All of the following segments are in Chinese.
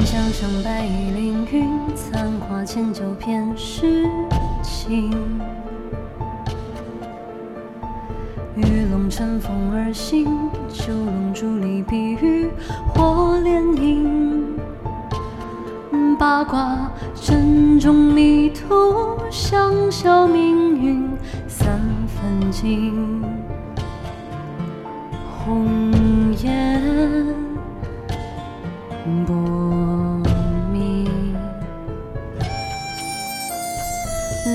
江上白衣凌云，残花千酒偏是情。玉龙乘风而行，九龙珠里碧玉或莲影。八卦阵中迷途，香消命运三分尽。红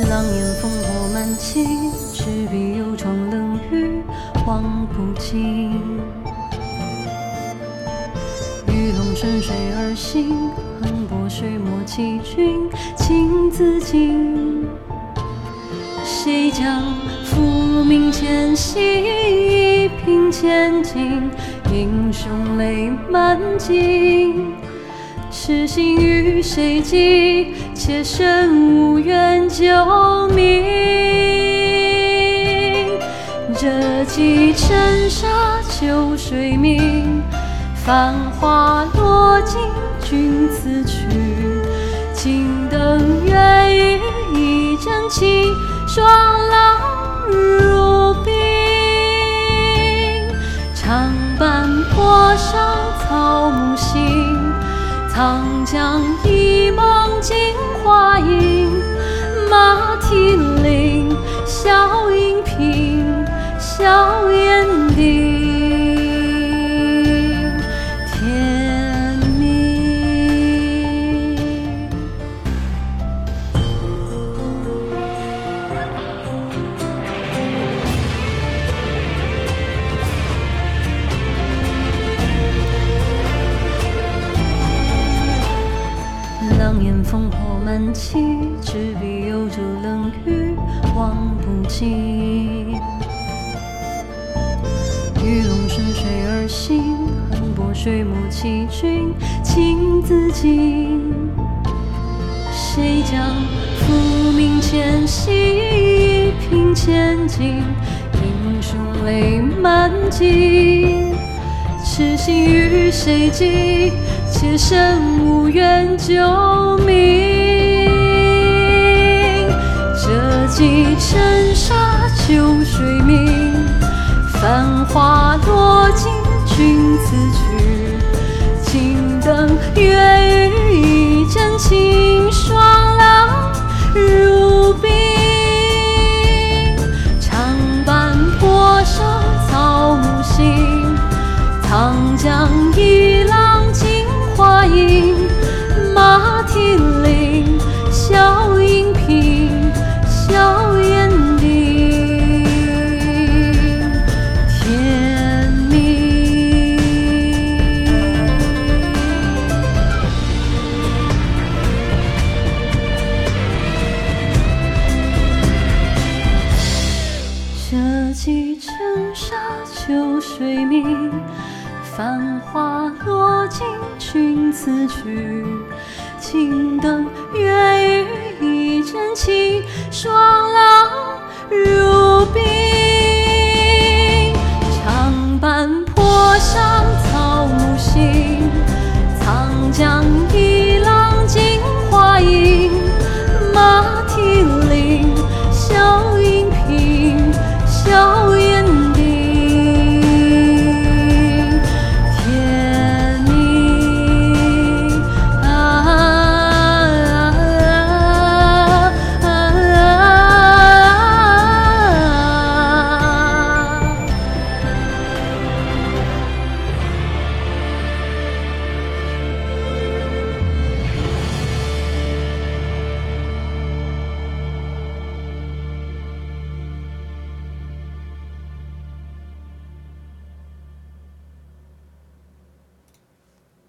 狼烟烽火满旗，执笔幽窗冷雨望不尽。鱼龙顺水而行，横波水墨欺君情自尽。谁将浮名前夕一平千金？英雄泪满襟。痴心与谁寄？妾身无缘救命。这几尘沙秋水明，繁华落尽君此去。青灯远雨一枕清。霜冷如长江一梦镜花影，马蹄铃，笑影平，笑满旗，执笔幽州冷雨望不尽。鱼龙顺水而行，横波水墨欺君情自尽。谁将浮名前夕一平千金？英雄泪满襟。痴心与谁寄？妾身无缘救命，这几尘沙秋水明，繁花落尽君此去。金灯月余一枕清，几尘沙秋水明。繁花落尽君辞去，青灯月